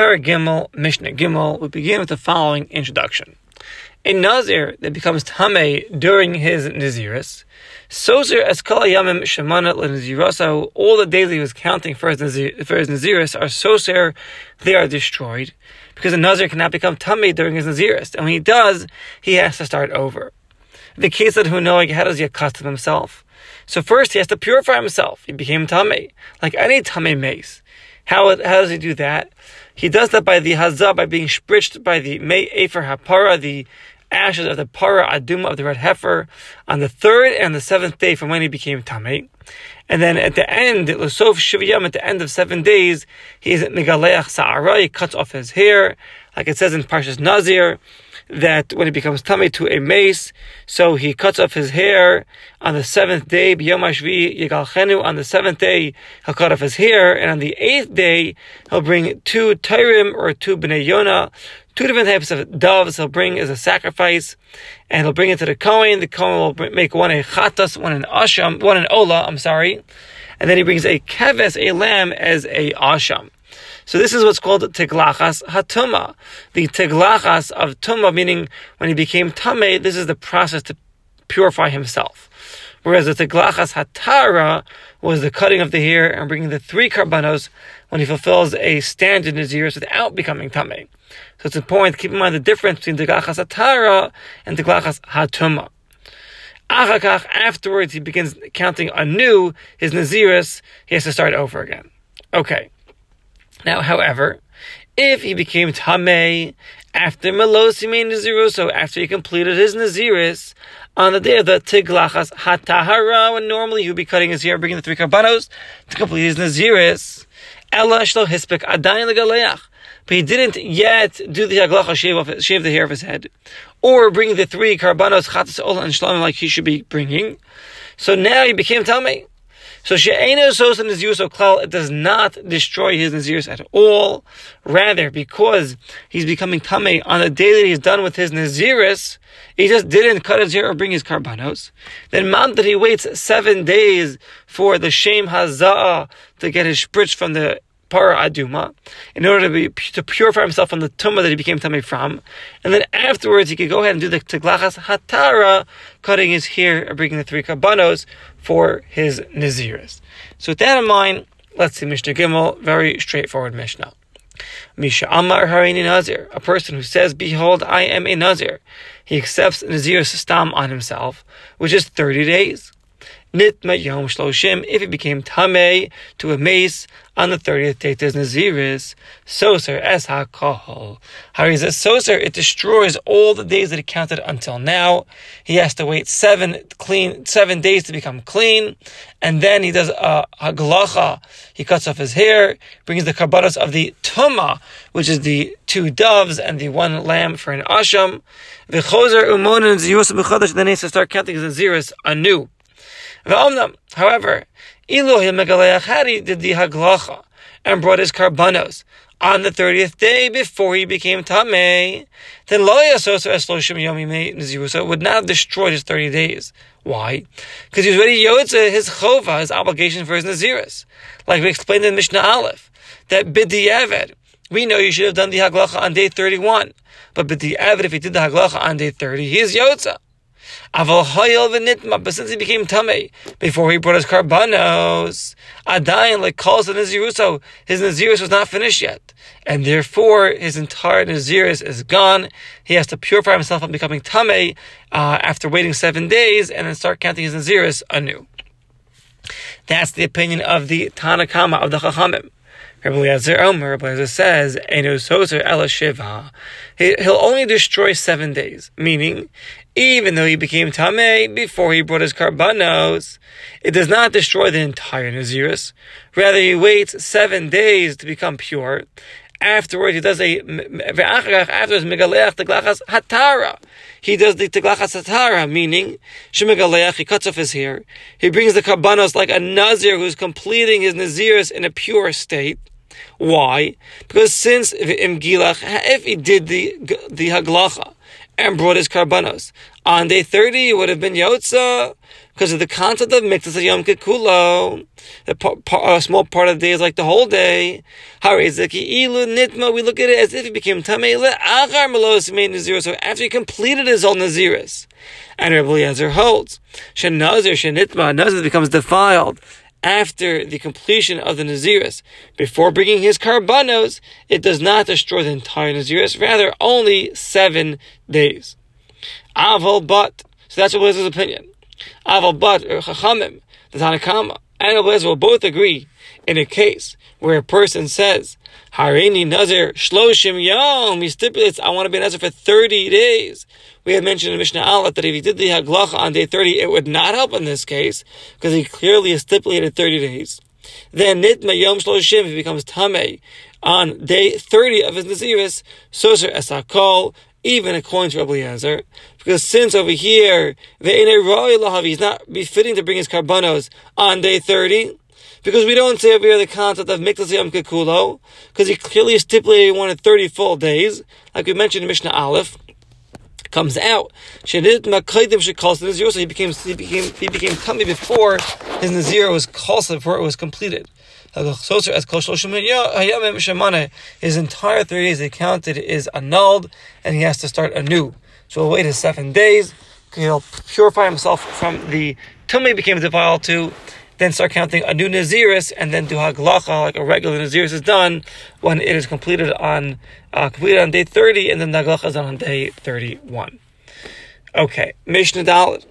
Paragimel Mishnah Gimel, we begin with the following introduction. A Nazir that becomes Tame during his Naziris, Sozer Eskala Yamim Shemana Naziraso, all the days he was counting for his, Nazir, for his Naziris are Sozer, they are destroyed, because a Nazir cannot become Tame during his Naziris, and when he does, he has to start over. The case who knowing how does he accustom himself? So first he has to purify himself. He became Tame, like any Tame mace. How, how does he do that? He does that by the hazah, by being spritzed by the May Efer Hapara, the ashes of the para aduma of the red heifer, on the third and the seventh day from when he became tamei. And then at the end, Lusof Shiviyam, at the end of seven days, he is at Megaleach Sa'ara, he cuts off his hair, like it says in Parshas Nazir that when he becomes tummy to a mace, so he cuts off his hair on the seventh day, B'yom Yigal on the seventh day, he'll cut off his hair, and on the eighth day, he'll bring two Tyrim or two Bnei two different types of doves he'll bring as a sacrifice, and he'll bring it to the Kohen. The Kohen will make one a Chatas, one an Asham, one an Ola, I'm sorry, and then he brings a Keves, a lamb, as a Asham. So this is what's called tiglachas hatuma. The tiglachas of tuma, meaning when he became tame, this is the process to purify himself. Whereas the tiglachas hatara was the cutting of the hair and bringing the three karbanos when he fulfills a standard naziris without becoming tame. So it's important to keep in mind the difference between tiglachas hatara and tiglachas hatuma. Afterwards, he begins counting anew his naziris. He has to start over again. Okay. Now, however, if he became Tameh after Melosime Naziru, so after he completed his Naziris, on the day of the Tiglachas Hatahara, when normally he would be cutting his hair, bringing the three karbanos to complete his Naziris, Ella Shlo Hispek Adayin Legaleach. But he didn't yet do the Haglacha, shave, shave the hair of his head, or bring the three karbanos, Chatas Ola and Shlomim like he should be bringing. So now he became Tameh. So she'ena sosa nazirus of klal, it does not destroy his nazirus at all. Rather, because he's becoming tame on the day that he's done with his nazirus, he just didn't cut his hair or bring his karbanos. Then man that he waits seven days for the shame hazah to get his spritz from the para aduma, in order to be to purify himself from the tumah that he became tummy from, and then afterwards he could go ahead and do the teglachas hatara, cutting his hair and bringing the three karbanos for his naziris. So with that in mind, let's see Mishnah Gimel, very straightforward Mishnah. Misha Amar Harini Nazir, a person who says, Behold, I am a Nazir. He accepts Nazir Stam on himself, which is 30 days. Nitma Yom Shloshim, if it became Tameh to a mace on the 30th day there's Naziris, Soser Es HaKohol. Harizah Soser, it destroys all the days that he counted until now. He has to wait seven clean, seven days to become clean, and then he does a Haglacha, he cuts off his hair, brings the karbanos of the Tuma, which is the two doves and the one lamb for an Asham. V'chozer Umonin Ziyus B'chodesh, then he has to start counting his Naziris anew. However, Elohim did the Haglacha and brought his karbanos on the 30th day before he became Tameh, then Nazirusa would not have destroyed his 30 days. Why? Because he was ready Yotze, his chova, his obligation for his Naziris. Like we explained in Mishnah Aleph, that B'di'eved, we know you should have done the Haglacha on day 31. But B'di'eved, if he did the Haglacha on day 30, he is Yotze. Aval v'nitma, but since he became tummy before he brought his karbanos, adayin like calls the naziruso, his nazirus was not finished yet, and therefore his entire nazirus is gone. He has to purify himself from becoming tummy uh, after waiting seven days, and then start counting his nazirus anew. That's the opinion of the Tanakama of the Chachamim. Rabbi Eliezer Omer, Rabbi Eliezer says, Eno soser ela shiva. He'll only destroy seven days, meaning, even though he became Tameh before he brought his karbanos, it does not destroy the entire Naziris. Rather, he waits seven days to become pure. Afterwards, he does a, afterwards, megaleach teglachas hatara. He does the teglachas hatara, meaning, shemegaleach, he cuts off his hair. He brings the karbanos like a Nazir who's completing his Naziris in a pure state. Why? Because since if he did the the haglacha and brought his karbanos. On day 30, it would have been Yotza, because of the concept of mitzvah Yom Kikulo. A small part of the day is like the whole day. Harizaki nitma, we look at it as if he became tamei le'achar melos made nazirus, so after he completed his whole nazirus. And Rabbi Eliezer holds, shenazir shenitma, nazir becomes defiled after the completion of the Naziris, before bringing his karbanos, it does not destroy the entire Naziris, rather only seven days. Aval but, so that's what Elazar's opinion. Aval but, or Chachamim, the Tanakama, and Elazar will both agree in a case where a person says, Harini Nazir Shloshim Yom, he stipulates, I want to be Nazir for 30 days. We had mentioned in Mishnah Aleph that if he did the Haglacha on day 30, it would not help in this case, because he clearly stipulated 30 days. Then Nitma Yom Shloshim, he becomes Tameh on day 30 of his Naziris, Soser Esakol, even according to Rabbi Eliezer, because since over here, he's not befitting to bring his karbanos on day 30, because we don't say over here the concept of Miktzas Yom Kikulo, because he clearly stipulated he wanted 30 full days, like we mentioned in Mishnah Aleph, comes out. She did Makaidim she calls Nazir, so he became he became he became tummy before his Nazir was called before it was completed. His entire three days they counted is annulled and he has to start anew. So he'll wait his seven days. He'll purify himself from the tummy became defiled to then start counting a new Naziris, and then do Haglacha, like a regular Naziris is done when it is completed on uh, completed on day 30, and then Haglacha is done on day 31. Okay, Mishnah Dalit.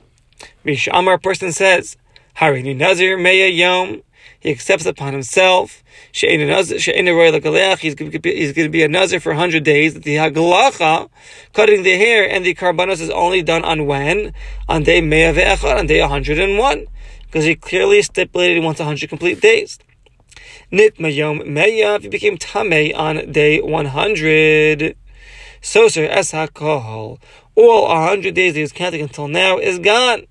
Mishamar person says, Harini Nazir Meya Yom, he accepts upon himself. He's going to be a nazir for 100 days. The haglacha, cutting the hair, and the karbanos is only done on when? On day meya ve'echad, on day 101 because he clearly stipulated he wants 100 complete days. Nit mayom meya, he became tame on day 100. So Soser es hakohol. All 100 days he was counting until now is gone.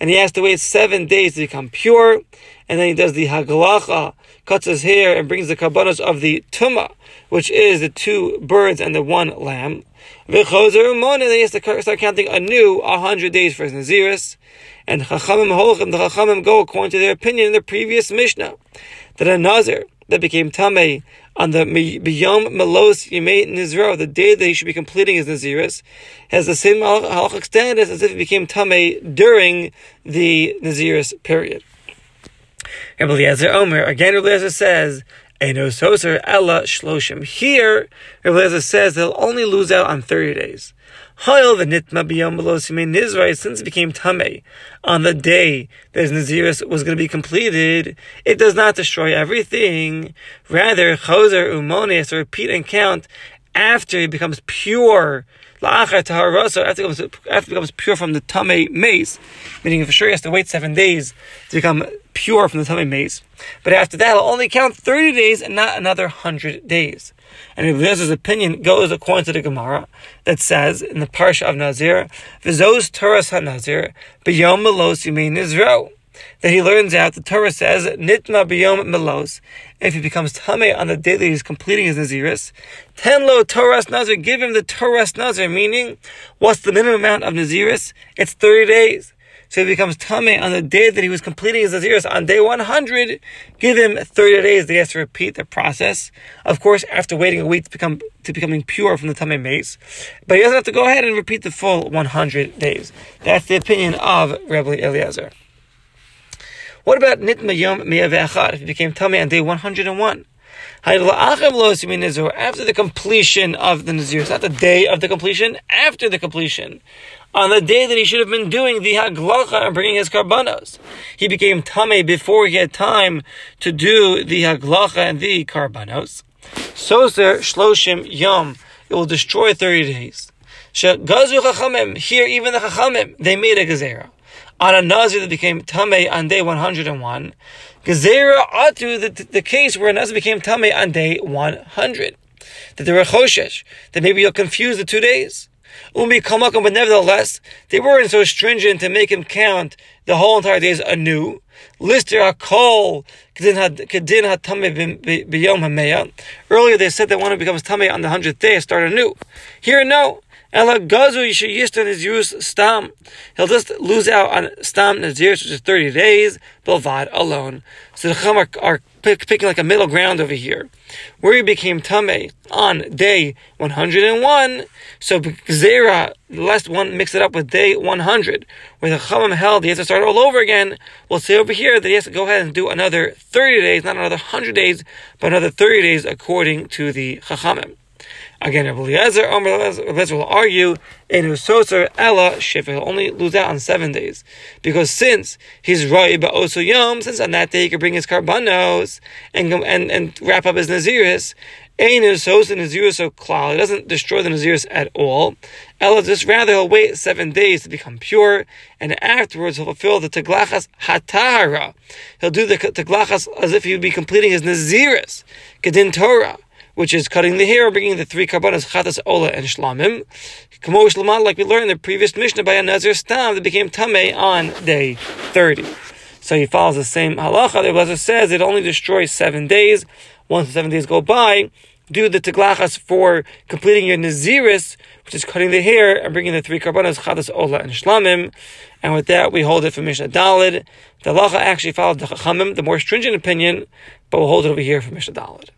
And he has to wait seven days to become pure. And then he does the haglacha, cuts his hair, and brings the karbanos of the tuma, which is the two birds and the one lamb. V'chozer and then he has to start counting anew a 100 days for his Naziris. And Chachamim Holchem, the Chachamim go according to their opinion in the previous Mishnah, that a Nazir that became tamei on the Biyom Melos Yemei Nizro, the day that he should be completing his Naziris, has the same halachic status as if he became tamei during the Naziris period. Rabbi Eliezer Omer, again Rabbi Eliezer says, Eno Soser Ella Shloshim. Here, Rabbi Eliezer says they'll only lose out on 30 days. Hoil the nitma biyom nizrai, since it became tame on the day that his naziris was going to be completed, it does not destroy everything. Rather, choser umones, to repeat and count after he becomes pure. After it becomes, after it becomes pure from the tame mace, meaning for sure he has to wait seven days to become pure from the tame mace. But after that, he'll only count 30 days and not another 100 days. And Eliezer opinion goes according to the Gemara that says in the Parsha of Nazir, Vizos Torah HaNazir, B'yom Melos Yumein Nizro. That he learns out, the Torah says, Nitma B'yom Melos. If he becomes Tameh on the day that he's completing his Naziris, Ten Lo Torah Nazir, give him the Torah Nazir, meaning, what's the minimum amount of Naziris? It's 30 days. So he becomes Tame on the day that he was completing his Naziris. On day 100, give him 30 days. He has to repeat the process. Of course, after waiting a week to become to becoming pure from the Tame mace. But he doesn't have to go ahead and repeat the full 100 days. That's the opinion of Rabbi Eliezer. What about Nitma Yom If he became Tame on day 101? After the completion of the Nazir, it's not the day of the completion, after the completion on the day that he should have been doing the haglacha and bringing his karbanos. He became tame before he had time to do the haglacha and the karbanos. Soser shloshim yom. It will destroy 30 days. Here, even the chachamim, they made a gezerah. On a nazir that became tame on day 101. Gezerah atu, the, the case where a nazir became tame on day 100. That there were choshesh. That maybe you'll confuse the two days. Umi Kamakum, but nevertheless, they weren't so stringent to make him count the whole entire days anew. Lister Hakol Kedin Hatame B'Yom Hameya. Earlier they said that one who becomes Tame on the hundredth day start anew. Here, no. Ella gazu yishayistan is use stam. He'll just lose out on stam nazir, which is thirty days. Bilvad alone. So the chum are, are pick, picking like a middle ground over here, where he became tame on day one hundred and one. So zera, the last one, mix it up with day one hundred, where the chumam held he has to start all over again. We'll say over here that he has to go ahead and do another thirty days, not another hundred days, but another thirty days according to the chachamim. Again, Rabbi Eliezer, Eliezer will argue in Husoser Ella Shifah. He'll only lose out on seven days because since he's Roy also Yom, since on that day he can bring his karbanos and and and wrap up his Naziris. Ein Husos and Naziris so klal. It doesn't destroy the Naziris at all. Ella just rather he'll wait seven days to become pure, and afterwards he'll fulfill the Teglachas Hatara. He'll do the Teglachas as if he would be completing his Naziris, Gedin Torah which is cutting the hair, bringing the three karbanos, chatas, ola, and shlamim. Kamo shlamah, like we learned in the previous Mishnah by a Nazir Stam, that became tameh on day 30. So he follows the same halacha. The Blazer says it only destroys seven days. Once the seven days go by, do the teglachas for completing your naziris, which is cutting the hair and bringing the three karbanos, chatas, ola, and shlamim. And with that, we hold it for Mishnah Dalid. The halacha actually follows the chachamim, the more stringent opinion, but we'll hold it over here for Mishnah Dalid.